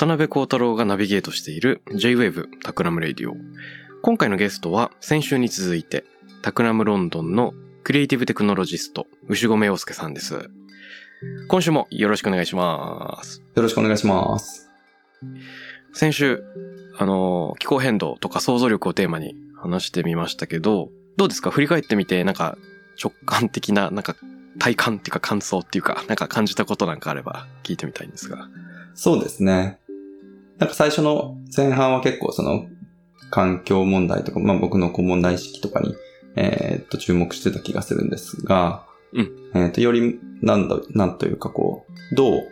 渡邉康太郎がナビゲートしている J-Wave タクラムレディオ。今回のゲストは先週に続いてタクラムロンドンのクリエイティブテクノロジスト、牛込陽介さんです。今週もよろしくお願いします。よろしくお願いします。先週、あの、気候変動とか想像力をテーマに話してみましたけど、どうですか？振り返ってみて、なんか直感的な、なんか体感っていうか感想っていうか、なんか感じたことなんかあれば聞いてみたいんですが。そうですね。なんか最初の前半は結構その環境問題とか、まあ僕のこう問題意識とかに、えーっと注目してた気がするんですが、うんえーっとよりなんだ、なんというかこう、どう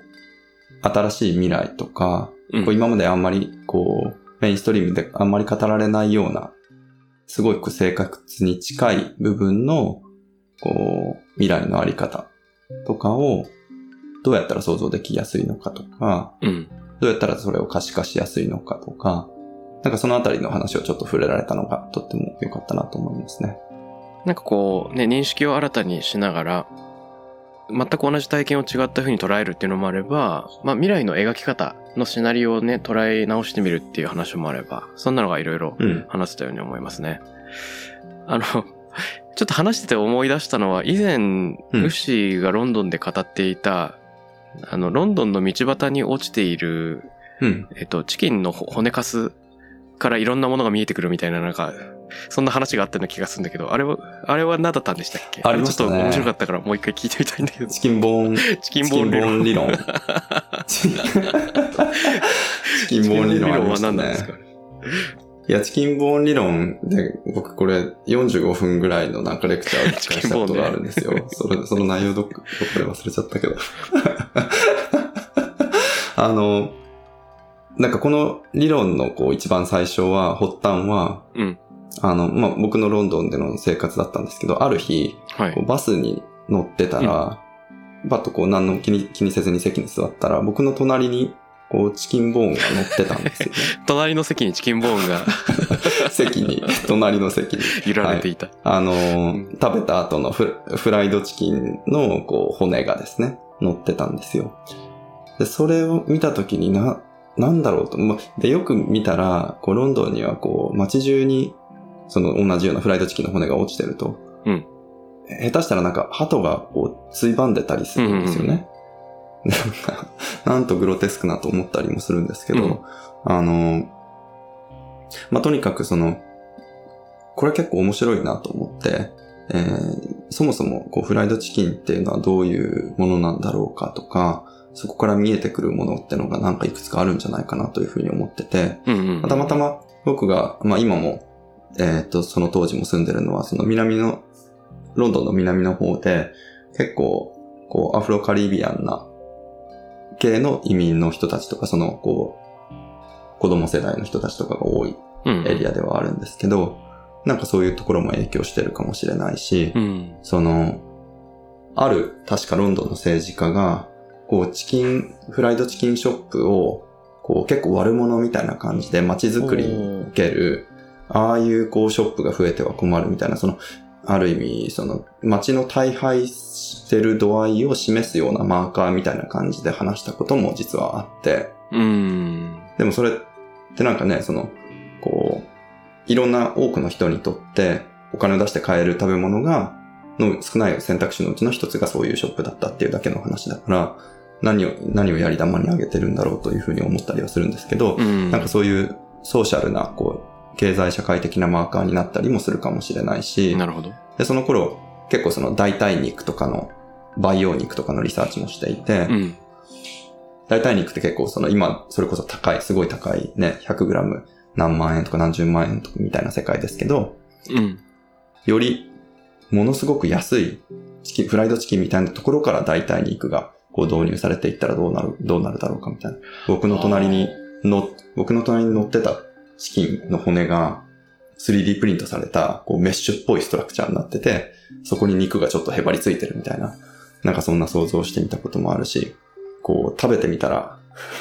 新しい未来とか、うんこう今まであんまりこう、メインストリームであんまり語られないような、すごく生活に近い部分の、こう、未来のあり方とかを、どうやったら想像できやすいのかとか、うん。どうやったらそれを可視化しやすいのかとか、なんかそのあたりの話をちょっと触れられたのがとっても良かったなと思いますね。なんかこうね、認識を新たにしながら、全く同じ体験を違った風に捉えるっていうのもあれば、まあ未来の描き方のシナリオをね、捉え直してみるっていう話もあれば、そんなのがいろいろうん。話せたように思いますね。あの、ちょっと話してて思い出したのは、以前、うんウッシーがロンドンで語っていた、あの、ロンドンの道端に落ちている、うん。えっと、チキンのほ骨かすからいろんなものが見えてくるみたいな、なんか、そんな話があったような気がするんだけど、あれは、あれは何だったんでしたっけ？ありましたねちょっと面白かったからもう一回聞いてみたいんだけど。チキンボーン、チキンボーン理論。チキンボーン理論。チキンボーン理論は何なんですか？ね。いや、チキンボーン理論で、僕これ45分ぐらいのなんかレクチャーを聞かしたことがあるんですよ。それ、その内容どっかで忘れちゃったけど。あの、なんかこの理論のこう一番最初は、発端は、うん。あの、まあ、僕のロンドンでの生活だったんですけど、ある日、はい。バスに乗ってたら、バッとこう何の気に気にせずに席に座ったら、僕の隣にこうチキンボーンが乗ってたんですよね。隣の席にチキンボーンが 席に、隣の席に。揺られていた。あのーうん食べた後のフフライドチキンのこう骨がですね、乗ってたんですよ。で、それを見たときにな、なんだろうと。まで、よく見たら、こう、ロンドンにはこう、街中に、その同じようなフライドチキンの骨が落ちてると。うん下手したらなんか、鳩がこう、ついばんでたりするんですよね。なんか、なんとグロテスクなと思ったりもするんですけど、うんあの、まあ、とにかくその、これ結構面白いなと思って、えーそもそもこうフライドチキンっていうのはどういうものなんだろうかとか、そこから見えてくるものってのがなんかいくつかあるんじゃないかなというふうに思ってて、うんうん。たまたま僕が、まあ今も、えーっと、その当時も住んでるのは、その南の、ロンドンの南の方で、結構、こう、アフロカリビアンな系の移民の人たちとか、その、こう、子供世代の人たちとかが多いうんエリアではあるんですけど、なんかそういうところも影響してるかもしれないし、うん。その、ある、確かロンドンの政治家が、こう、チキン、フライドチキンショップを、こう、結構悪者みたいな感じで街づくりにおける、ああいうこう、ショップが増えては困るみたいな、その、ある意味、その、街の大敗してる度合いを示すようなマーカーみたいな感じで話したことも実はあって、うん。でもそれってなんかね、その、こう、いろんな多くの人にとってお金を出して買える食べ物が、の少ない選択肢のうちの一つがそういうショップだったっていうだけの話だから、何を、何をやり玉にあげてるんだろうというふうに思ったりはするんですけど、うん。なんかそういうソーシャルな、こう、経済社会的なマーカーになったりもするかもしれないし、なるほど。で、その頃、結構その代替肉とかの、培養肉とかのリサーチもしていて、うん。代替肉って結構その今、それこそ高い、すごい高いね、100g 何万円とか何十万円とかみたいな世界ですけど、うん。より、ものすごく安いチキン、フライドチキンみたいなところから代替肉がこう導入されていったらどうなる、どうなるだろうかみたいな。僕の隣にの、僕の隣に乗ってたチキンの骨が 3D プリントされたこうメッシュっぽいストラクチャーになってて、そこに肉がちょっとへばりついてるみたいな。なんかそんな想像してみたこともあるし、こう食べてみたら、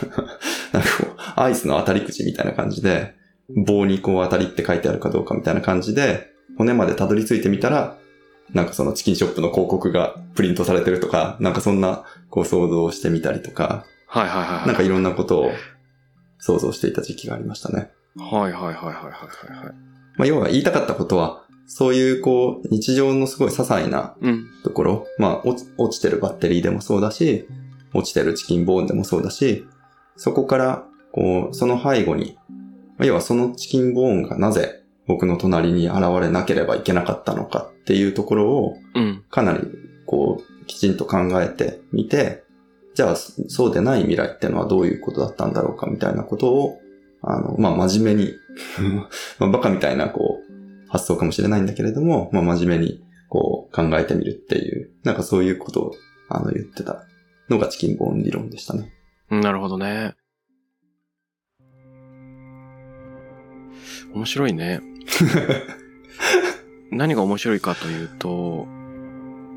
なんかこう、アイスの当たり口みたいな感じで、棒にこう当たりって書いてあるかどうかみたいな感じで、骨までたどり着いてみたら、なんかそのチキンショップの広告がプリントされてるとか、なんかそんなこう想像してみたりとか、はいはいはいはい。なんかいろんなことを想像していた時期がありましたね。はいはいはいはいはいはいはい。まあ要は言いたかったことは、そういうこう日常のすごい些細なうん。ところ、まあ落ち落ちてるバッテリーでもそうだし、落ちてるチキンボーンでもそうだし、そこからこうその背後に、まあ要はそのチキンボーンがなぜ僕の隣に現れなければいけなかったのかっていうところをうん。かなりこうきちんと考えてみて、じゃあそそうでない未来ってのはどういうことだったんだろうかみたいなことを、あの、まあ真面目に、まあバカみたいなこう発想かもしれないんだけれども、まあ真面目にこう考えてみるっていう、なんかそういうことをあの言ってたのがチキンボーン理論でしたね。なるほどね。面白いね。何が面白いかというと、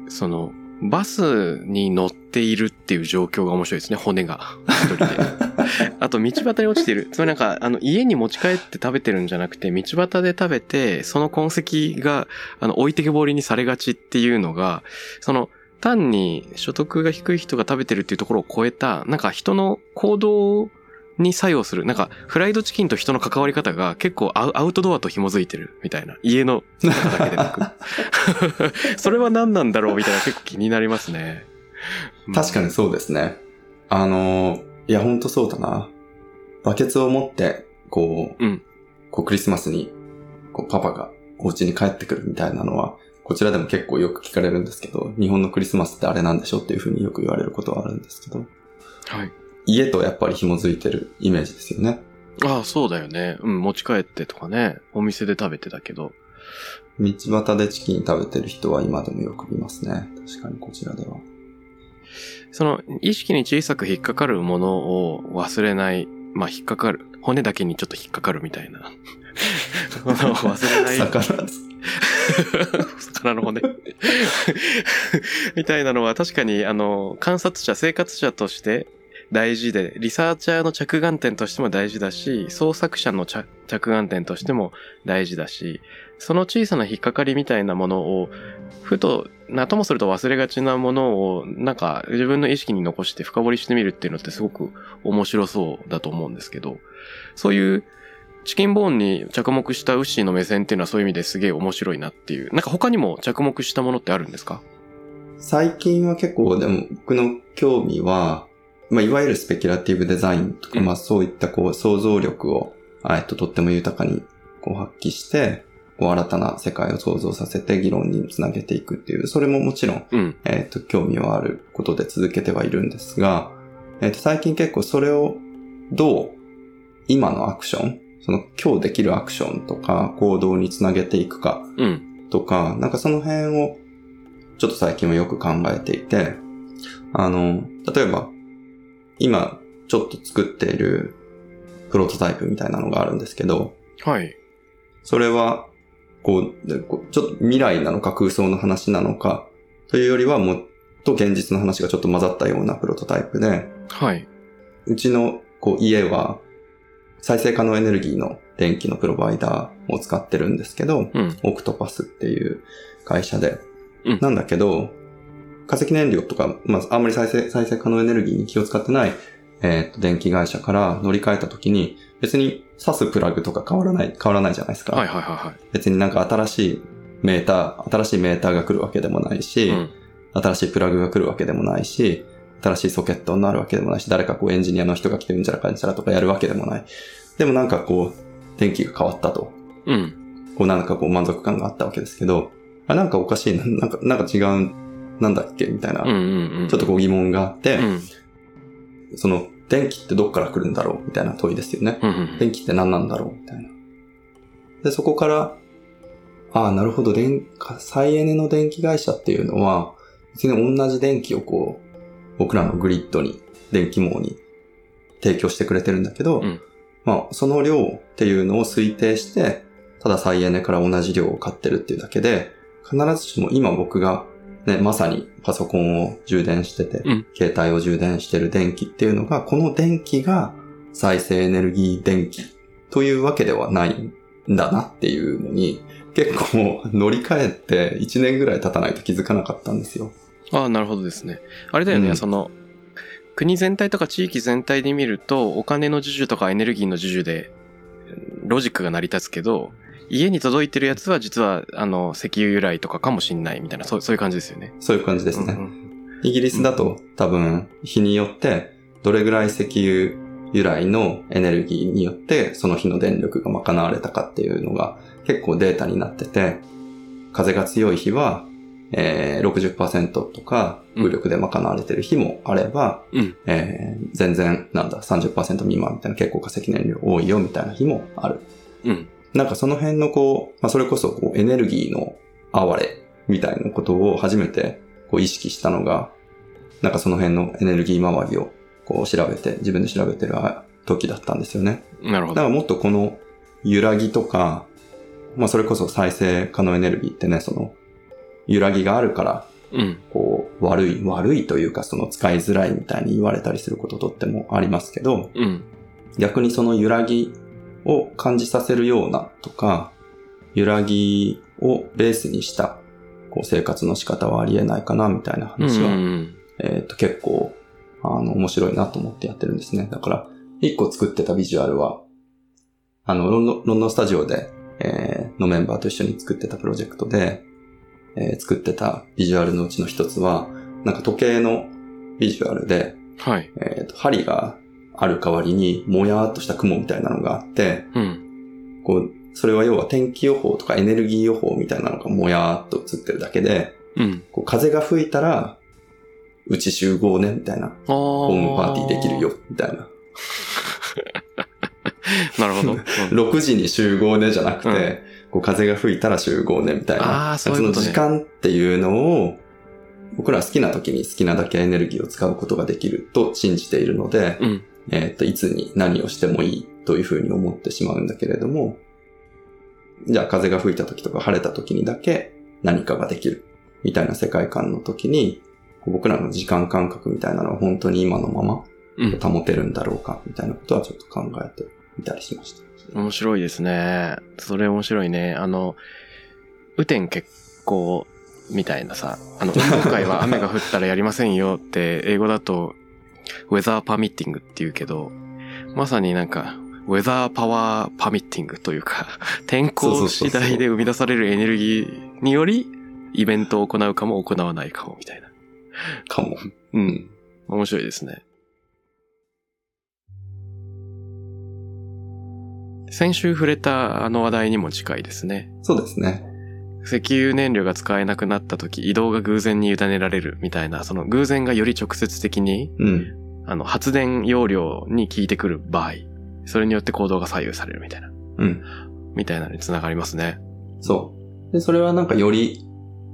その、バスに乗っているっていう状況が面白いですね、骨が。一人で。あと、道端に落ちている。つまりなんか、あの、家に持ち帰って食べてるんじゃなくて、道端で食べて、その痕跡が、あの、置いてけぼりにされがちっていうのが、その、単に所得が低い人が食べてるっていうところを超えた、なんか人の行動に作用する。なんか、フライドチキンと人の関わり方が結構アウトドアと紐づいてるみたいな。家の中だけでなく。それは何なんだろうみたいな結構気になりますね。確かにそうですね。あの、いやほんとそうだな。バケツを持って、こう、うんこうクリスマスに、こうパパがお家に帰ってくるみたいなのは、こちらでも結構よく聞かれるんですけど、日本のクリスマスってあれなんでしょっていうふうによく言われることはあるんですけど、はい。家とやっぱり紐づいてるイメージですよね。ああ、そうだよね。うん、持ち帰ってとかね。お店で食べてたけど。道端でチキン食べてる人は今でもよく見ますね。確かにこちらでは。その、意識に小さく引っかかるものを忘れない。まあ、引っかかる。骨だけにちょっと引っかかるみたいな。ものを忘れない。魚。魚の骨 みたいなのは確かに、あの、観察者、生活者として大事で、リサーチャーの着眼点としても大事だし、創作者の着眼点としても大事だし、その小さな引っかかりみたいなものを、ふと、なともすると忘れがちなものを、なんか自分の意識に残して深掘りしてみるっていうのってすごく面白そうだと思うんですけど、そういうチキンボーンに着目したウッシーの目線っていうのはそういう意味ですげえ面白いなっていう。なんか他にも着目したものってあるんですか？最近は結構でも僕の興味は、まあ、いわゆるスペキュラティブデザインとか、うんまあそういったこう想像力を、えっと、とっても豊かにこう発揮して、こう新たな世界を想像させて議論につなげていくっていう、それももちろん、うん。えっと、興味はあることで続けてはいるんですが、えっと、最近結構それをどう今のアクション、その今日できるアクションとか行動につなげていくかうん。とか、なんかその辺をちょっと最近はよく考えていて、あの、例えば今ちょっと作っているプロトタイプみたいなのがあるんですけど、はい。それはこう、ちょっと未来なのか空想の話なのかというよりはもっと現実の話がちょっと混ざったようなプロトタイプで、はい。うちのこう家は再生可能エネルギーの電気のプロバイダーを使ってるんですけど、うん。オクトパスっていう会社で。うんなんだけど、化石燃料とか、まあ、あんまり再生、再生可能エネルギーに気を使ってない、えーと、電気会社から乗り換えた時に、別に挿すプラグとか変わらない、変わらないじゃないですか。はいはいはいはい。別になんか新しいメーター、新しいメーターが来るわけでもないし、うん。新しいプラグが来るわけでもないし、新しいソケットになるわけでもないし、誰かこうエンジニアの人が来てうんちゃらかんちゃらとかやるわけでもない。でもなんかこう、電気が変わったと。うん。こうなんかこう満足感があったわけですけど、あ、なんかおかしいな、なんか、なんか違う、なんだっけ？みたいな。ちょっとこう疑問があって、うん。その、電気ってどっから来るんだろう？みたいな問いですよね。うんうん。電気って何なんだろう？みたいな。で、そこから、ああ、なるほど、電、再エネの電気会社っていうのは、別に同じ電気をこう、僕らのグリッドに、電気網に提供してくれてるんだけど、うんまあ、その量っていうのを推定して、ただ再エネから同じ量を買ってるっていうだけで、必ずしも今僕がね、まさにパソコンを充電してて、うん携帯を充電してる電気っていうのが、この電気が再生エネルギー電気というわけではないんだなっていうのに、結構乗り換えて1年ぐらい経たないと気づかなかったんですよ。ああ、なるほどですね。あれだよね、うんその、国全体とか地域全体で見ると、お金の授受とかエネルギーの授受で、ロジックが成り立つけど、家に届いてるやつは実は、あの、石油由来とかかもしんないみたいな、そうそういう感じですよね。そういう感じですね。うんうんイギリスだと多分日によってどれぐらい石油由来のエネルギーによってその日の電力が賄われたかっていうのが結構データになってて、風が強い日は、えー、60%とか風力で賄われてる日もあれば、うんえー全然なんだ30%未満みたいな結構化石燃料多いよみたいな日もある。うん。なんかその辺のこう、まあ、それこそこうエネルギーの哀れみたいなことを初めてこう意識したのが、なんかその辺のエネルギー周りをこう調べて、自分で調べてる時だったんですよね。なるほど。だからもっとこの揺らぎとか、まあそれこそ再生可能エネルギーってね、その揺らぎがあるから、うん。こう悪い、悪いというかその使いづらいみたいに言われたりすることとってもありますけど、うん。逆にその揺らぎを感じさせるようなとか、揺らぎをベースにしたこう生活の仕方はありえないかなみたいなうん話は、うんえっ、と結構あの面白いなと思ってやってるんですね。だから一個作ってたビジュアルは、あのロンドンロンドンスタジオで、えーのメンバーと一緒に作ってたプロジェクトで、えー作ってたビジュアルのうちの一つは、なんか時計のビジュアルで、はい。えっ、と、針がある代わりに、もやーっとした雲みたいなのがあって、うん。こう、それは要は天気予報とかエネルギー予報みたいなのがもやーっと映ってるだけで、うん。こう風が吹いたら、うち集合ね、みたいな。あホームパーティーできるよ、みたいな。なるほど。うん6時に集合ね、じゃなくて、うんこう風が吹いたら集合ね、みたいな。あーそういうことねの時間っていうのを、僕ら好きな時に好きなだけエネルギーを使うことができると信じているので、うん。えっ、と、いつに何をしてもいいというふうに思ってしまうんだけれども、じゃあ風が吹いた時とか晴れた時にだけ何かができるみたいな世界観の時に、こう僕らの時間感覚みたいなのは本当に今のままうん。保てるんだろうかみたいなことはちょっと考えてみたりしました。面白いですね。それ面白いね。あの、雨天決行みたいなさ、あの、運動会は 雨が降ったらやりませんよって、英語だと、ウェザーパミッティングって言うけど、まさになんか、ウェザーパワーパミッティングというか、天候次第で生み出されるエネルギーにより、イベントを行うかも行わないかもみたいな。かも。うん。面白いですね。先週触れたあの話題にも近いですね。そうですね。石油燃料が使えなくなった時、移動が偶然に委ねられるみたいな、その偶然がより直接的に、うん。あの、発電容量に効いてくる場合、それによって行動が左右されるみたいな、うん。みたいなのにつながりますね。そう。で、それはなんかより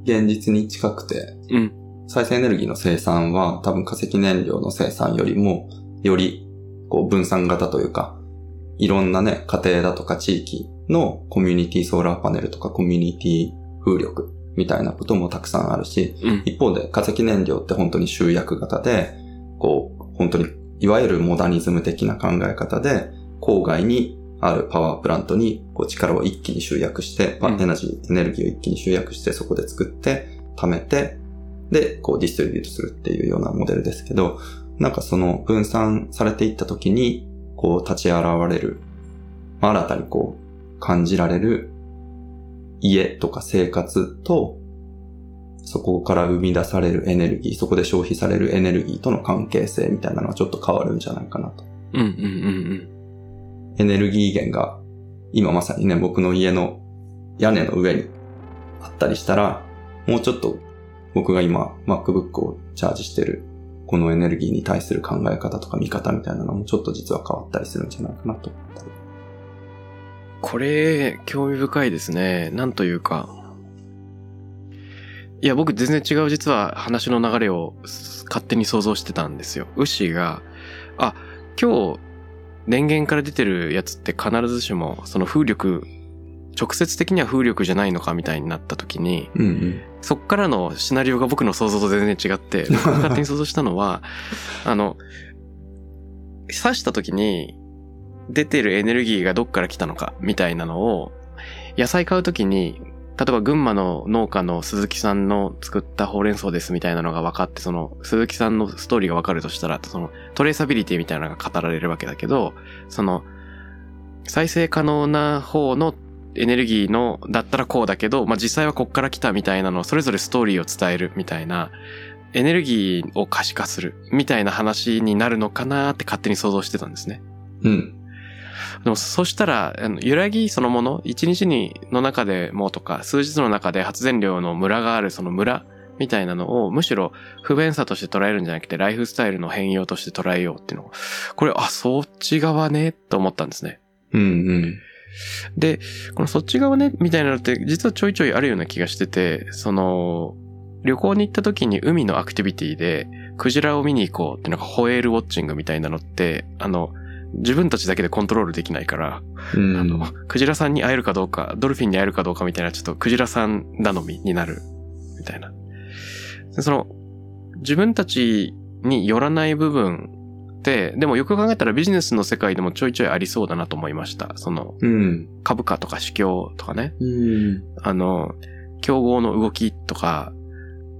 現実に近くて、うん。再生エネルギーの生産は多分化石燃料の生産よりも、よりこう分散型というか、いろんなね、家庭だとか地域のコミュニティソーラーパネルとかコミュニティ風力みたいなこともたくさんあるし、うん。一方で化石燃料って本当に集約型で、こう、本当に、いわゆるモダニズム的な考え方で、郊外にあるパワープラントにこう力を一気に集約して、パうんエナジー、エネルギーを一気に集約して、そこで作って、貯めて、で、こうディストリビュートするっていうようなモデルですけど、なんかその分散されていった時に、こう立ち現れる、まあ新たにこう感じられる家とか生活と、そこから生み出されるエネルギー、そこで消費されるエネルギーとの関係性みたいなのはちょっと変わるんじゃないかなと。うんうんうんエネルギー源が今まさにね、僕の家の屋根の上にあったりしたら、もうちょっと僕が今 MacBook をチャージしてるこのエネルギーに対する考え方とか見方みたいなのもちょっと実は変わったりするんじゃないかなと思ったり。これ、興味深いですね。なんというか。いや、僕全然違う実は話の流れを勝手に想像してたんですよ。ウッシーが、あ、今日電源から出てるやつって必ずしもその風力、直接的には風力じゃないのかみたいになった時に、うんうん。そっからのシナリオが僕の想像と全然違って、僕が勝手に想像したのは、あの、刺した時に出てるエネルギーがどっから来たのかみたいなのを、野菜買う時に、例えば群馬の農家の鈴木さんの作ったほうれん草ですみたいなのが分かって、その鈴木さんのストーリーが分かるとしたら、そのトレーサビリティみたいなのが語られるわけだけど、その再生可能な方のエネルギーのだったらこうだけど、まあ、実際はこっから来たみたいなのをそれぞれストーリーを伝えるみたいな、エネルギーを可視化するみたいな話になるのかなって勝手に想像してたんですね。うん。でもそしたら、あの揺らぎそのもの、一日にの中でもとか、数日の中で発電量のムラがあるそのムラみたいなのを、むしろ不便さとして捉えるんじゃなくて、ライフスタイルの変容として捉えようっていうのを、これ、あ、そっち側ね、と思ったんですね。うんうん。で、このそっち側ね、みたいなのって実はちょいちょいあるような気がしてて、その、旅行に行った時に海のアクティビティで、クジラを見に行こうってなんかホエールウォッチングみたいなのって、あの、自分たちだけでコントロールできないから、うん。あの、クジラさんに会えるかどうか、ドルフィンに会えるかどうかみたいな、ちょっとクジラさん頼みになる、みたいな。でその、自分たちによらない部分って、でもよく考えたらビジネスの世界でもちょいちょいありそうだなと思いました。その、うん。株価とか市況とかね。うん。あの、競合の動きとか、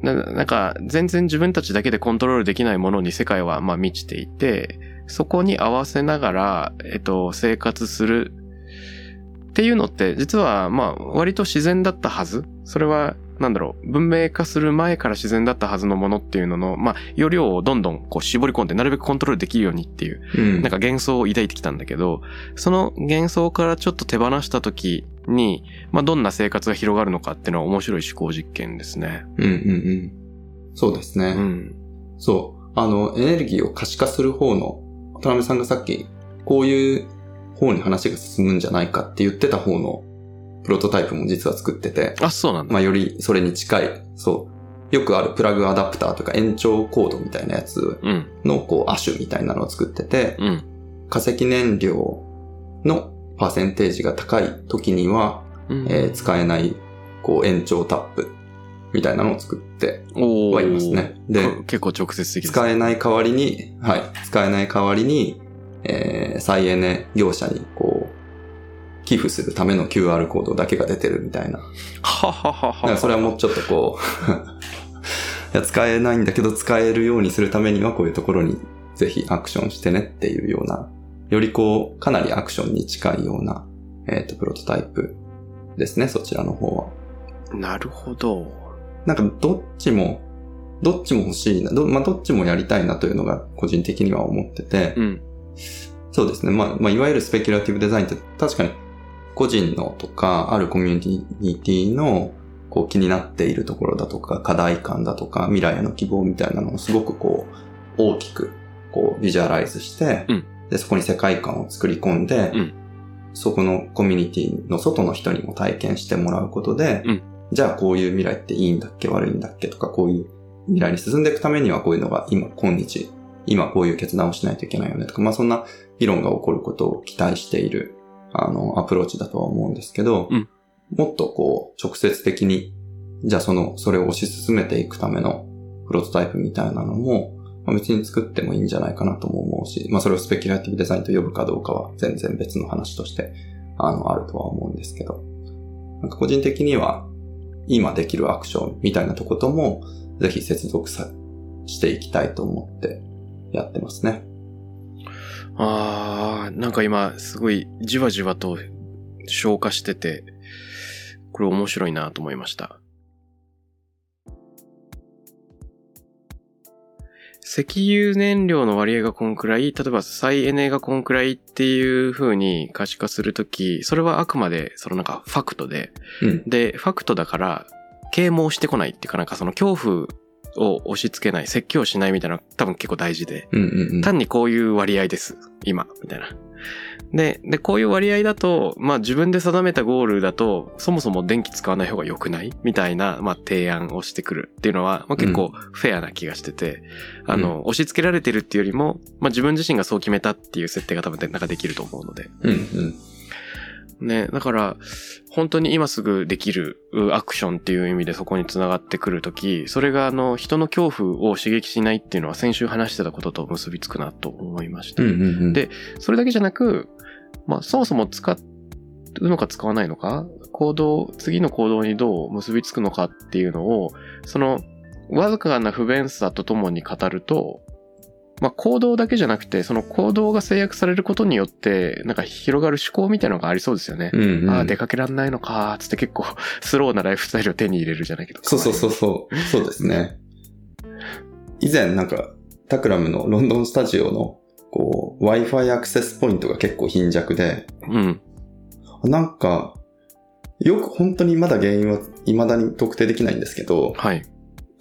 ななんか、全然自分たちだけでコントロールできないものに世界はまあ満ちていて、そこに合わせながら、えっと、生活するっていうのって、実はまあ、割と自然だったはず。それは、なんだろう、文明化する前から自然だったはずのものっていうのの、まあ、容量をどんどんこう絞り込んで、なるべくコントロールできるようにっていううん。なんか幻想を抱いてきたんだけど、その幻想からちょっと手放した時に、まあどんな生活が広がるのかっていうのは面白い思考実験ですね。うんうんうん。そうですね。うん。そう。あの、エネルギーを可視化する方の、渡辺さんがさっき、こういう方に話が進むんじゃないかって言ってた方のプロトタイプも実は作ってて、あ、そうなんだ。まあ、よりそれに近い、そう。よくあるプラグアダプターとか延長コードみたいなやつうん。の、こう、亜種みたいなのを作ってて、うん。化石燃料のパーセンテージが高い時には、うん。えー使えない、こう、延長タップみたいなのを作ってはいますね。で、か結構直接的です。使えない代わりに、はい、使えない代わりに、えー、再エネ業者に、こう、寄付するための QR コードだけが出てるみたいな。はははだからは。それはもうちょっとこう、いや、使えないんだけど使えるようにするためにはこういうところにぜひアクションしてねっていうような、よりこう、かなりアクションに近いような、えっ、と、プロトタイプですね、そちらの方は。なるほど。なんかどっちも、どっちも欲しいな、ど,、まあ、どっちもやりたいなというのが個人的には思ってて、うん。そうですね。まあ、まあ、いわゆるスペキュラティブデザインって確かに個人のとか、あるコミュニティのこう気になっているところだとか、課題感だとか、未来への希望みたいなのをすごくこう、大きくこうビジュアライズして、うん。で、そこに世界観を作り込んで、うん。そこのコミュニティの外の人にも体験してもらうことで、うん。じゃあこういう未来っていいんだっけ悪いんだっけとか、こういう未来に進んでいくためにはこういうのが今、今日、今こういう決断をしないといけないよねとか、まあそんな議論が起こることを期待している、あの、アプローチだとは思うんですけど、うんもっとこう、直接的に、じゃあその、それを推し進めていくためのプロトタイプみたいなのも、まあ別に作ってもいいんじゃないかなとも思うし、まあそれをスペキュラティブデザインと呼ぶかどうかは全然別の話として、あの、あるとは思うんですけど、なんか個人的には、今できるアクションみたいなとことも、ぜひ接続さ、していきたいと思ってやってますね。あー、なんか今、すごいじわじわと消化してて、これ面白いなと思いました。石油燃料の割合がこんくらい、例えば再エネがこんくらいっていう風に可視化するとき、それはあくまでそのなんかファクトで、うん。で、ファクトだから、啓蒙してこないっていうかなんかその恐怖を押し付けない、説教しないみたいなの多分結構大事で、うんうんうん。単にこういう割合です、今、みたいな。で、で、こういう割合だと、まあ自分で定めたゴールだと、そもそも電気使わない方が良くない？みたいな、まあ提案をしてくるっていうのは、まあ結構フェアな気がしてて、あの、押し付けられてるっていうよりも、まあ自分自身がそう決めたっていう設定が多分なんかできると思うので。うんうん。ね、だから、本当に今すぐできるうアクションっていう意味でそこにつながってくるとき、それがあの、人の恐怖を刺激しないっていうのは先週話してたことと結びつくなと思いました。うんうんうん。でそれだけじゃなく、まあ、そもそも使うのか使わないのか、行動、次の行動にどう結びつくのかっていうのを、その、わずかな不便さとともに語ると、まあ、行動だけじゃなくて、その行動が制約されることによって、なんか広がる思考みたいなのがありそうですよね。うんうん。ああ、出かけらんないのか、つって結構 スローなライフスタイルを手に入れるじゃないけど。そうそうそうそう。そうですね。以前なんか、タクラムのロンドンスタジオの、こう、Wi-Fi アクセスポイントが結構貧弱で、うん。なんか、よく本当にまだ原因は未だに特定できないんですけど、はい。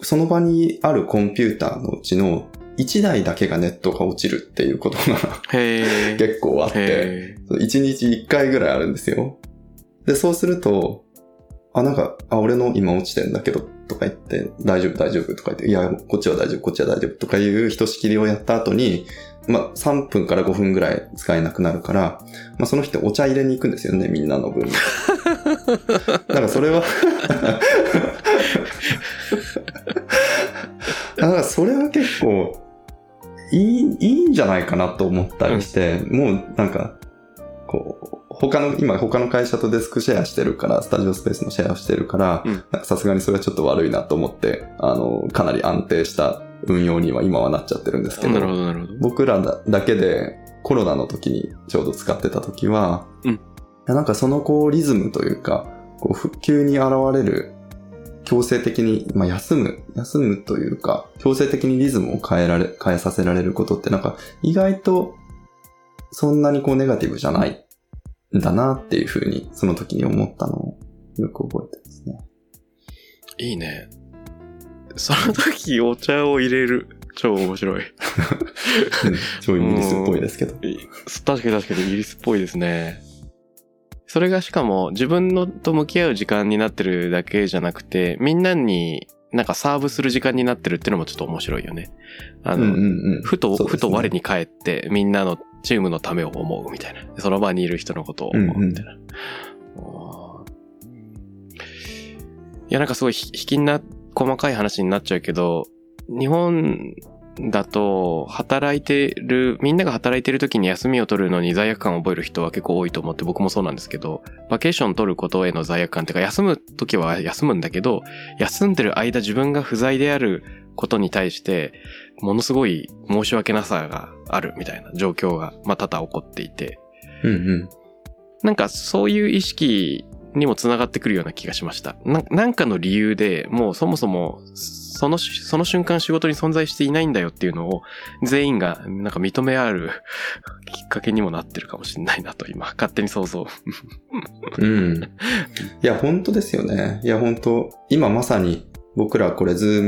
その場にあるコンピューターのうちの1台だけがネットが落ちるっていうことが。結構あって、へ1日1回ぐらいあるんですよ。で、そうすると、あ、なんか、あ、俺の今落ちてんだけど、とか言って、大丈夫、大丈夫とか言って、いや、こっちは大丈夫、こっちは大丈夫とかいうひとしきりをやった後に、まあ、3分から5分ぐらい使えなくなるから、まあ、その人お茶入れに行くんですよね、みんなの分に。だからそれは だからそれは結構、いい、んじゃないかなと思ったりして、もうなんか、こう、他の、今他の会社とデスクシェアしてるから、スタジオスペースのシェアをしてるから、さすがにそれはちょっと悪いなと思って、あの、かなり安定した運用には今はなっちゃってるんですけど、ど、ど。僕らだだけでコロナの時にちょうど使ってた時は、うんなんかそのこうリズムというか、こう復旧に現れる強制的に、まあ、休む、休むというか、強制的にリズムを変えられ、変えさせられることってなんか意外とそんなにこうネガティブじゃないんだなっていうふうにその時に思ったのをよく覚えてますね。いいね。その時お茶を入れる。超面白い。うん超イギリスっぽいですけど。確かに確かにイギリスっぽいですね。それがしかも自分のと向き合う時間になってるだけじゃなくて、みんなになんかサーブする時間になってるっていうのもちょっと面白いよね。あの、うんうんうんふと、ねふと我に返ってみんなのチームのためを思うみたいな。その場にいる人のことを思うみたいな。あーいや、なんかすごいひ引きな、細かい話になっちゃうけど、日本だと、働いてる、みんなが働いてる時に休みを取るのに罪悪感を覚える人は結構多いと思って僕もそうなんですけど、バケーション取ることへの罪悪感っていうか、休む時は休むんだけど、休んでる間自分が不在であることに対して、ものすごい申し訳なさがあるみたいな状況が、まあ多々起こっていて、うんうん。なんかそういう意識にもつながってくるような気がしました。ななんかの理由でもうそもそもそのしその瞬間仕事に存在していないんだよっていうのを全員がなんか認め合う きっかけにもなってるかもしれないなと今勝手に想像。うん。いや、本当ですよね。いや、本当今まさに僕らこれズー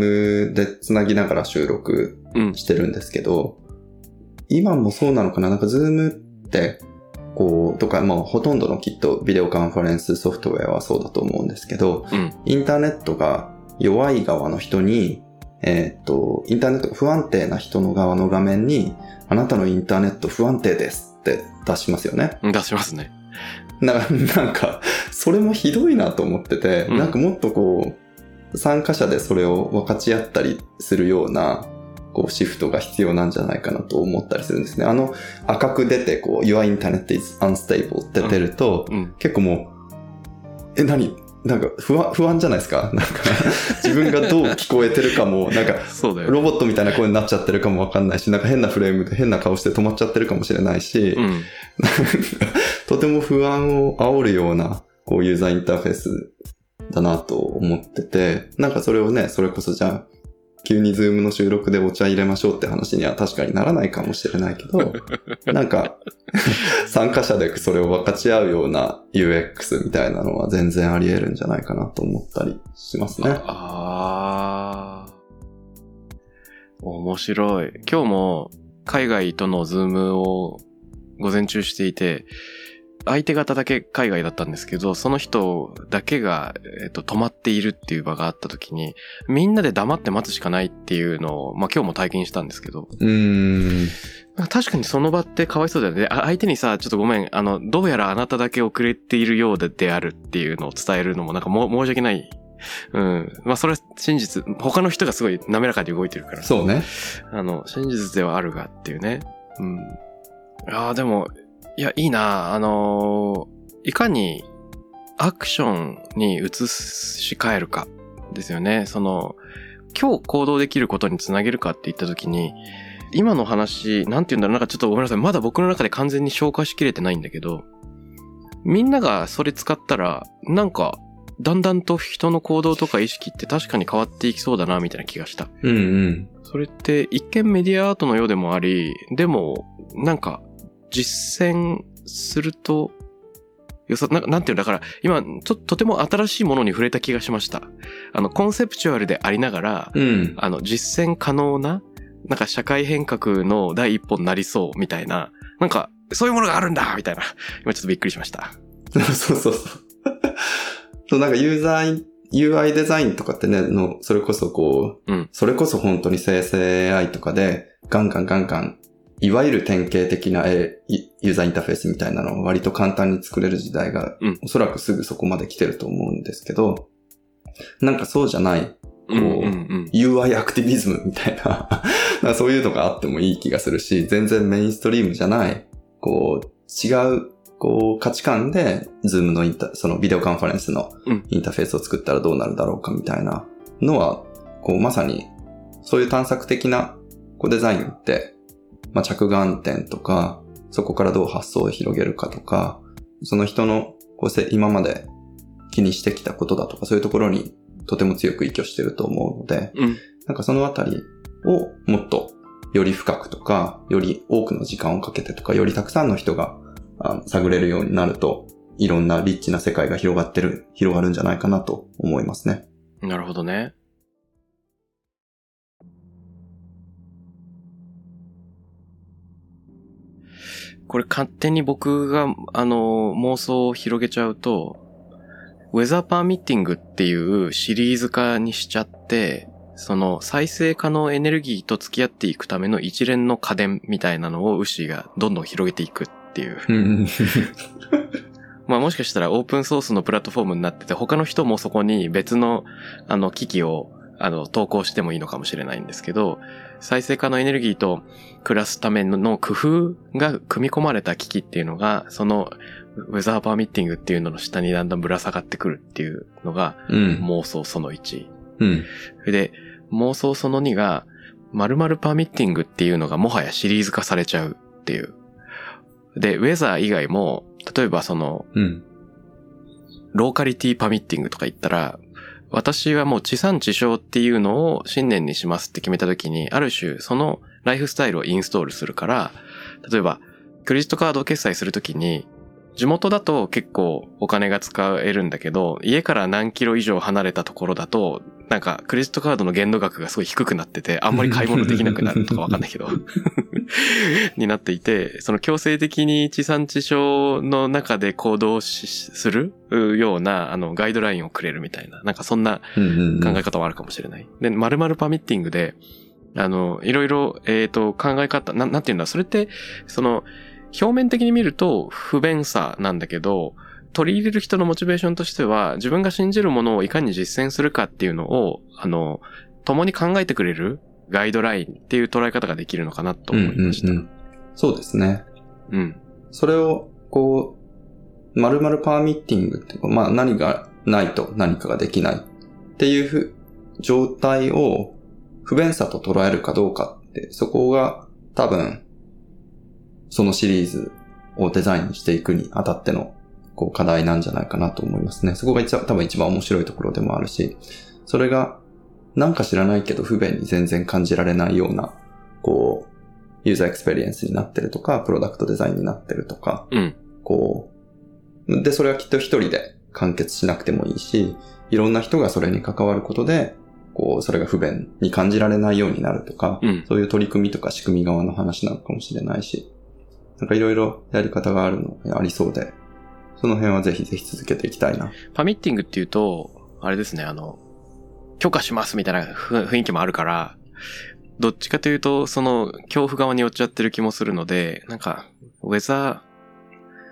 ムで繋ぎながら収録うん。してるんですけど、今もそうなのかな？なんかズームって、こう、とか、まあ、ほとんどのきっとビデオカンファレンスソフトウェアはそうだと思うんですけど、うん。インターネットが弱い側の人に、えーっと、インターネットが不安定な人の側の画面に、あなたのインターネット不安定ですって出しますよね。出しますね。ななんか、それもひどいなと思ってて、うんなんかもっとこう、参加者でそれを分かち合ったりするような、こう、シフトが必要なんじゃないかなと思ったりするんですね。あの、赤く出て、こう、Your Internet is unstable って出ると、うん。結構もう、え、何？なんか不安、不安じゃないですか？なんか、自分がどう聞こえてるかも、なんか。ロボットみたいな声になっちゃってるかもわかんないし、なんか変なフレームで変な顔して止まっちゃってるかもしれないし、うん。とても不安を煽るような、こう、ユーザーインターフェースだなと思ってて、なんかそれをね、それこそじゃあ、急にズームの収録でお茶入れましょうって話には確かにならないかもしれないけど、なんか、参加者でそれを分かち合うような UX みたいなのは全然あり得るんじゃないかなと思ったりしますね。ああ。面白い。今日も海外とのズームを午前中していて、相手方だけ海外だったんですけど、その人だけが、えっと、止まっているっていう場があった時に、みんなで黙って待つしかないっていうのを、まあ今日も体験したんですけど、うーん。確かにその場ってかわいそうだよね。あ相手にさ、ちょっとごめん、あの、どうやらあなただけ遅れているようでであるっていうのを伝えるのもなんかも申し訳ない。うん。まあそれは真実、他の人がすごい滑らかに動いてるから。そうね。あの、真実ではあるがっていうね。うん。ああ、でも、いや、いいなあのーいかにアクションに移し替えるかですよね。その、今日行動できることにつなげるかって言った時に、今の話、なんて言うんだろう、なんかちょっとごめんなさい。まだ僕の中で完全に消化しきれてないんだけど、みんながそれ使ったら、なんか、だんだんと人の行動とか意識って確かに変わっていきそうだな、みたいな気がした。うんうん。それって一見メディアアートのようでもあり、でも、なんか、実践すると、よさ、ななんていうんだから、今、と、とても新しいものに触れた気がしました。あの、コンセプチュアルでありながら、うん。あの、実践可能な、なんか社会変革の第一歩になりそうみたいな、なんか、そういうものがあるんだみたいな。今ちょっとびっくりしました。そうそうそう。そう、なんかユーザー、UI デザインとかってね、の、それこそこう、うんそれこそ本当に生成 AI とかで、ガンガンガンガン、いわゆる典型的な、ユーザーインターフェースみたいなのを割と簡単に作れる時代が、うんおそらくすぐそこまで来てると思うんですけど、なんかそうじゃない、うんうんうん。UI アクティビズムみたいな、そういうのがあってもいい気がするし、全然メインストリームじゃない、こう、違う、こう、価値観で、ズームのインタ、そのビデオカンファレンスのうんインターフェースを作ったらどうなるだろうかみたいなのは、こう、まさに、そういう探索的な、こう、デザインって、まあ、着眼点とか、そこからどう発想を広げるかとか、その人の、こうせ、今まで気にしてきたことだとか、そういうところにとても強く依拠してると思うので、うん。なんかそのあたりをもっとより深くとか、より多くの時間をかけてとか、よりたくさんの人があ探れるようになると、いろんなリッチな世界が広がってる、広がるんじゃないかなと思いますね。なるほどね。これ勝手に僕が、あの、妄想を広げちゃうと、ウェザーパーミッティングっていうシリーズ化にしちゃって、その再生可能エネルギーと付き合っていくための一連の家電みたいなのをウッシーがどんどん広げていくっていう。うん。まあもしかしたらオープンソースのプラットフォームになってて、他の人もそこに別の、あの、機器を、あの、投稿してもいいのかもしれないんですけど、再生可能エネルギーと暮らすための工夫が組み込まれた機器っていうのが、その、ウェザーパーミッティングっていうのの下にだんだんぶら下がってくるっていうのが、うん。妄想その1。うん。で、妄想その2が、〇〇パーミッティングっていうのがもはやシリーズ化されちゃうっていう。で、ウェザー以外も、例えばその、うん。ローカリティパミッティングとか言ったら、私はもう地産地消っていうのを信念にしますって決めた時に、ある種そのライフスタイルをインストールするから、例えば、クレジットカード決済するときに、地元だと結構お金が使えるんだけど、家から何キロ以上離れたところだと、なんかクレジットカードの限度額がすごい低くなってて、あんまり買い物できなくなるとかわかんないけど、になっていて、その強制的に地産地消の中で行動しするような、あの、ガイドラインをくれるみたいな、なんかそんなうん。考え方もあるかもしれない。で、〇〇パミッティングで、あの、いろいろ、えっ、と、考え方、ななんていうんだ、それって、その、表面的に見ると不便さなんだけど、取り入れる人のモチベーションとしては、自分が信じるものをいかに実践するかっていうのを、あの、共に考えてくれるガイドラインっていう捉え方ができるのかなとうん思いました。うんうん。そうですね。うん。それを、こう、〇〇パーミッティングっていうか、まあ何がないと何かができないっていうふ状態を不便さと捉えるかどうかって、そこが多分、そのシリーズをデザインしていくにあたっての、こう課題なんじゃないかなと思いますね。そこが一番、多分一番面白いところでもあるし、それが、なんか知らないけど不便に全然感じられないような、こう、ユーザーエクスペリエンスになってるとか、プロダクトデザインになってるとか、うん。こう、で、それはきっと一人で完結しなくてもいいし、いろんな人がそれに関わることで、こう、それが不便に感じられないようになるとか、うん。そういう取り組みとか仕組み側の話なのかもしれないし、なんかいろいろやり方があるの、ありそうで、その辺はぜひぜひ続けていきたいな。パミッティングっていうと、あれですね、あの、許可しますみたいなふ雰囲気もあるから、どっちかというと、その、恐怖側に寄っちゃってる気もするので、なんか、ウェザ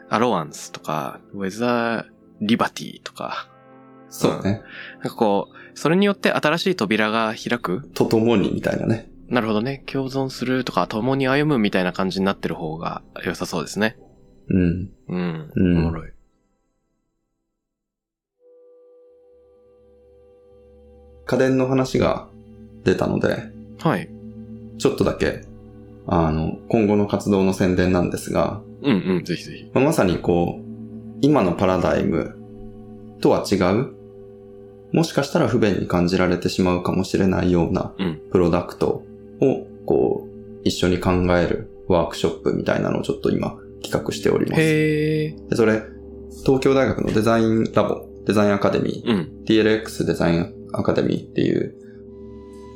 ー、アロワンスとか、ウェザー、リバティとか、そうね。なんかこう、それによって新しい扉が開く？とともにみたいなね。なるほどね。共存するとか、共に歩むみたいな感じになってる方が良さそうですね。うん。うん。うんおもろい。家電の話が出たので、はい。ちょっとだけ、あの、今後の活動の宣伝なんですが、うんうん、ぜひぜひ。まあまさにこう、今のパラダイムとは違う、もしかしたら不便に感じられてしまうかもしれないようなうんプロダクトを、こう、一緒に考えるワークショップみたいなのをちょっと今企画しております。へー。でそれ、東京大学のデザインラボ、デザインアカデミー、うん。TLX デザインアカデミーっていう、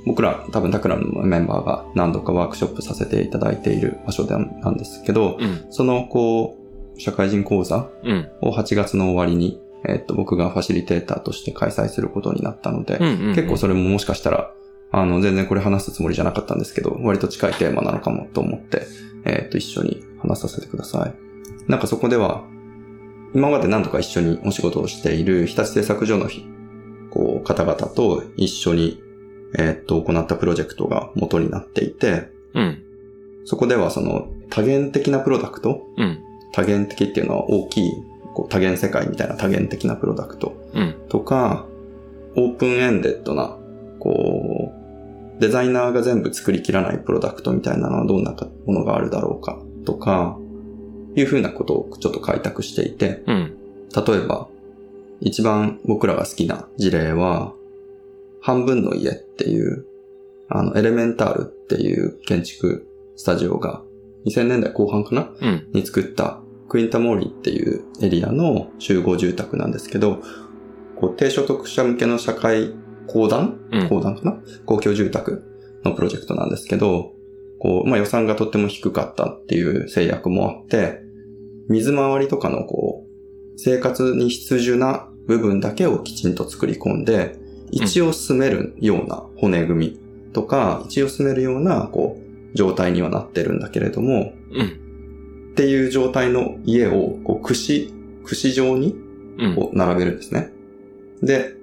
僕ら多分タクラムのメンバーが何度かワークショップさせていただいている場所でなんですけど、うん。そのこう、社会人講座うん。を8月の終わりに、えっと、僕がファシリテーターとして開催することになったので、うんうんうん。結構それももしかしたら、あの、全然これ話すつもりじゃなかったんですけど、割と近いテーマなのかもと思って、えっと、一緒に話させてください。なんかそこでは、今まで何度か一緒にお仕事をしている日立製作所のひこう、方々と一緒に、えっと、行ったプロジェクトが元になっていて、うん。そこではその多元的なプロダクトうん。多元的っていうのは大きい、こう多元世界みたいな多元的なプロダクトうん。とか、オープンエンデッドな、デザイナーが全部作りきらないプロダクトみたいなのはどんなものがあるだろうかとか、いうふうなことをちょっと開拓していて、うん。例えば、一番僕らが好きな事例は、半分の家っていう、あの、エレメンタールっていう建築スタジオが、2000年代後半かな？うん。に作ったクインタモーリっていうエリアの集合住宅なんですけど、こう低所得者向けの社会公団うん。公団かな？公共住宅のプロジェクトなんですけど、こう、まあ、予算がとっても低かったっていう制約もあって、水回りとかのこう、生活に必需な部分だけをきちんと作り込んで、一応住めるような骨組みとか、一応住めるような、こう、状態にはなってるんだけれども、うん。っていう状態の家を、こう、串、串状にうん。こう並べるんですね。で、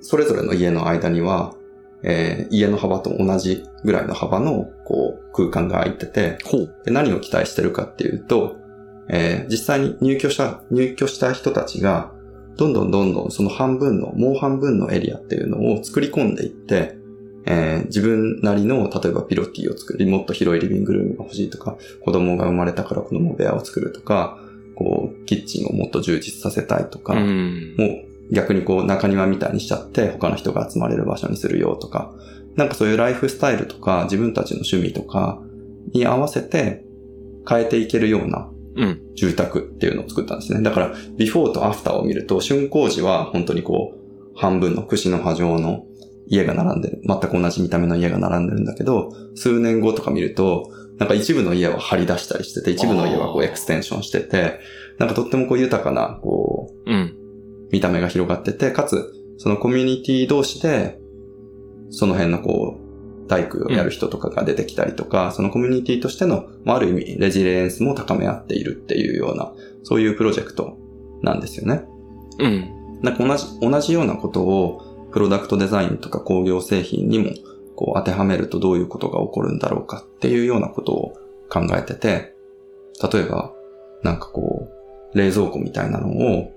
それぞれの家の間には、えー家の幅と同じぐらいの幅の、こう、空間が空いてて、ほう。で何を期待してるかっていうと、えー実際に入居した、入居した人たちが、どんどんどんどんその半分の、もう半分のエリアっていうのを作り込んでいって、えー自分なりの、例えばピロティを作る、もっと広いリビングルームが欲しいとか、子供が生まれたから子供部屋を作るとか、こう、キッチンをもっと充実させたいとか、うん。もう逆にこう中庭みたいにしちゃって他の人が集まれる場所にするよとか、なんかそういうライフスタイルとか自分たちの趣味とかに合わせて変えていけるようなうん。住宅っていうのを作ったんですね。だから、ビフォーとアフターを見ると、竣工時は本当にこう、半分の串の波状の家が並んでる。全く同じ見た目の家が並んでるんだけど、数年後とか見ると、なんか一部の家は張り出したりしてて、一部の家はこうエクステンションしてて、なんかとってもこう豊かな、こう、うん。見た目が広がってて、かつ、そのコミュニティ同士で、その辺のこう、大工をやる人とかが出てきたりとか、そのコミュニティとしての、まあ、ある意味、レジリエンスも高め合っているっていうような、そういうプロジェクトなんですよね。うん。なんか同じ、同じようなことを、プロダクトデザインとか工業製品にも、こう当てはめるとどういうことが起こるんだろうかっていうようなことを考えてて、例えば、なんかこう、冷蔵庫みたいなのを、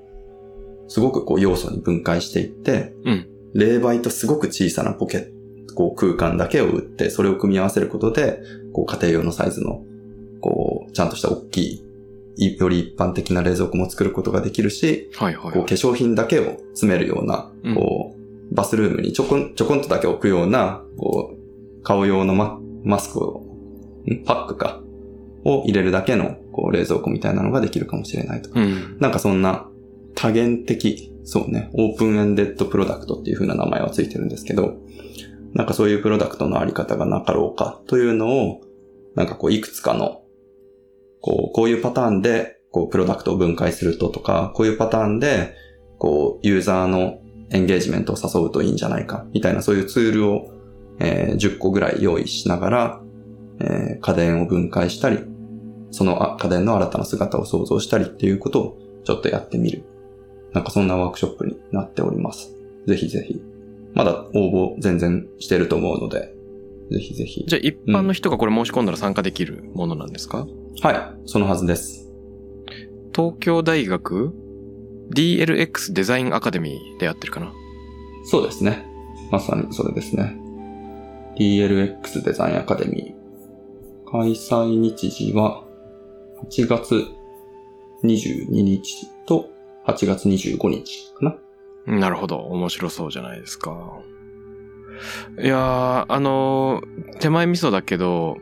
すごくこう要素に分解していって、うん冷媒とすごく小さなポケット、こう空間だけを打って、それを組み合わせることで、こう家庭用のサイズの、こう、ちゃんとした大きい、いより一般的な冷蔵庫も作ることができるし、はいはいはい。こう化粧品だけを詰めるようなうん、こう、バスルームにちょこん、ちょこんとだけ置くような、こう、顔用のママスクを、ん？パックか、を入れるだけの、こう、冷蔵庫みたいなのができるかもしれないとか。うん。なんかそんな多元的、そうね、オープンエンデッドプロダクトっていう風な名前はついてるんですけど、なんかそういうプロダクトのあり方がなかろうかというのを、なんかこういくつかの、こう、こういうパターンで、こう、プロダクトを分解するととか、こういうパターンで、こう、ユーザーのエンゲージメントを誘うといいんじゃないか、みたいなそういうツールを、えー10個ぐらい用意しながら、えー家電を分解したり、その家電の新たな姿を想像したりっていうことをちょっとやってみる。なんかそんなワークショップになっております。ぜひぜひ。まだ応募全然してると思うので、ぜひぜひ。じゃあ一般の人がこれ申し込んだら参加できるものなんですか、はい、そのはずです。東京大学 DLX デザインアカデミーでやってるかな？そうですね。まさにそれですね。DLX デザインアカデミー。開催日時は8月22日と8月25日かな。なるほど。面白そうじゃないですか。いやー、あのー手前味噌だけど、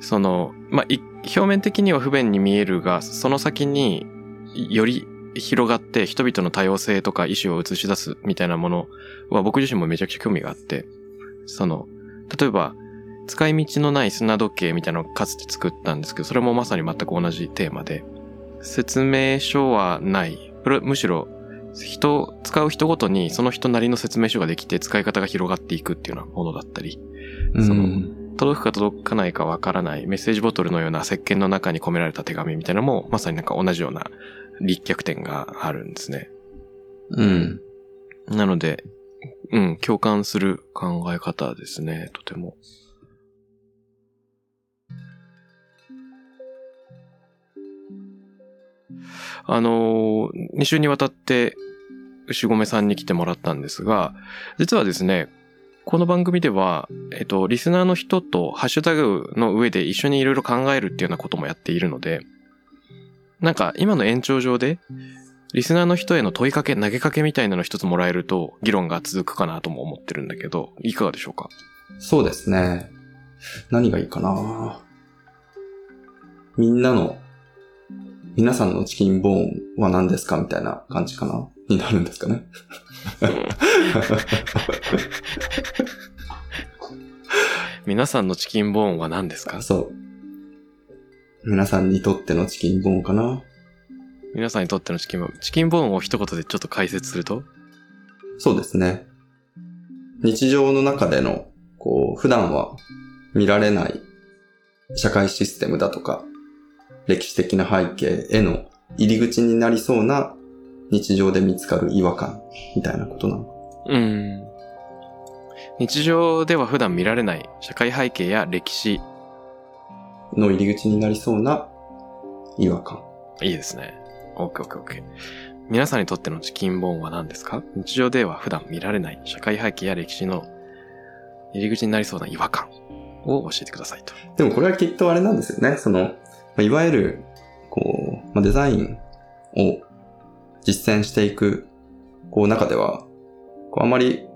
その、まあ、表面的には不便に見えるが、その先により広がって人々の多様性とか意思を映し出すみたいなものは僕自身もめちゃくちゃ興味があって、その、例えば、使い道のない砂時計みたいなのをかつて作ったんですけど、それもまさに全く同じテーマで、説明書はない。むしろ人、使う人ごとにその人なりの説明書ができて使い方が広がっていくっていうようなものだったり、その届くか届かないかわからないメッセージボトルのような石鹸の中に込められた手紙みたいなのもまさになんか同じような立脚点があるんですね。うん。なので、うん、共感する考え方ですね、とても。あのー、2週にわたって牛込さんに来てもらったんですが、実はですね、この番組では、えっと、リスナーの人とハッシュタグの上で一緒にいろいろ考えるっていうようなこともやっているので、なんか今の延長上で、リスナーの人への問いかけ、投げかけみたいなの一つもらえると、議論が続くかなとも思ってるんだけど、いかがでしょうか？そうですね。何がいいかなみんなの、皆さんのチキンボーンは何ですかみたいな感じかな？になるんですかね？皆さんのチキンボーンは何ですか？そう。皆さんにとってのチキンボーンかな？皆さんにとってのチキンボーン。チキンボーンを一言でちょっと解説すると？そうですね。日常の中での、こう、普段は見られない社会システムだとか、歴史的な背景への入り口になりそうな日常で見つかる違和感みたいなことなの？うん。日常では普段見られない社会背景や歴史。の入り口になりそうな違和感。いいですね。オッケーオッケーオッケー。皆さんにとってのチキンボーンは何ですか？日常では普段見られない社会背景や歴史の入り口になりそうな違和感を教えてくださいと。でもこれはきっとあれなんですよね。その、まあいわゆる、こう、まあ、デザインを実践していく、こう中では、こうあまり、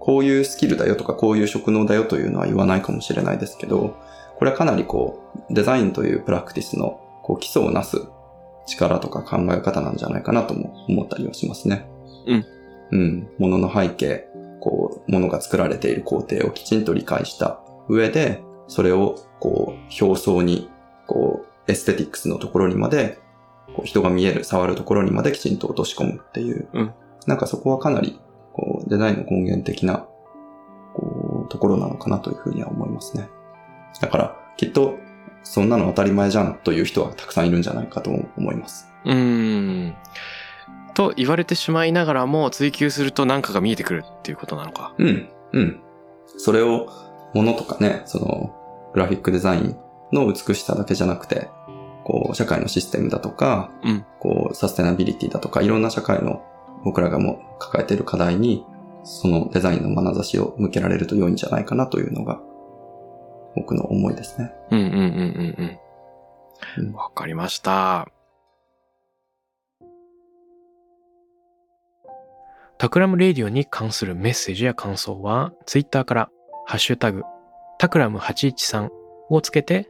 こういうスキルだよとか、こういう職能だよというのは言わないかもしれないですけど、これはかなりこう、デザインというプラクティスの、こう、基礎をなす力とか考え方なんじゃないかなとも思ったりはしますね。うん。うん。物の背景、こう、物が作られている工程をきちんと理解した上で、それを、こう、表層に、こう、エステティックスのところにまで、こう人が見える、触るところにまできちんと落とし込むっていう。うんなんかそこはかなり、こう、デザインの根源的な、こう、ところなのかなというふうには思いますね。だから、きっと、そんなの当たり前じゃんという人はたくさんいるんじゃないかと思います。うーん。と言われてしまいながらも追求すると何かが見えてくるっていうことなのか。うん、うん。それを、ものとかね、その、グラフィックデザインの美しさだけじゃなくて、こう、社会のシステムだとか、うんこう、サステナビリティだとか、いろんな社会の僕らがもう抱えている課題に、そのデザインの眼差しを向けられると良いんじゃないかなというのが、僕の思いですね。うんうんうんうんううんん。わかりました。タクラムレディオに関するメッセージや感想は、ツイッターから、ハッシュタグ、タクラム813をつけて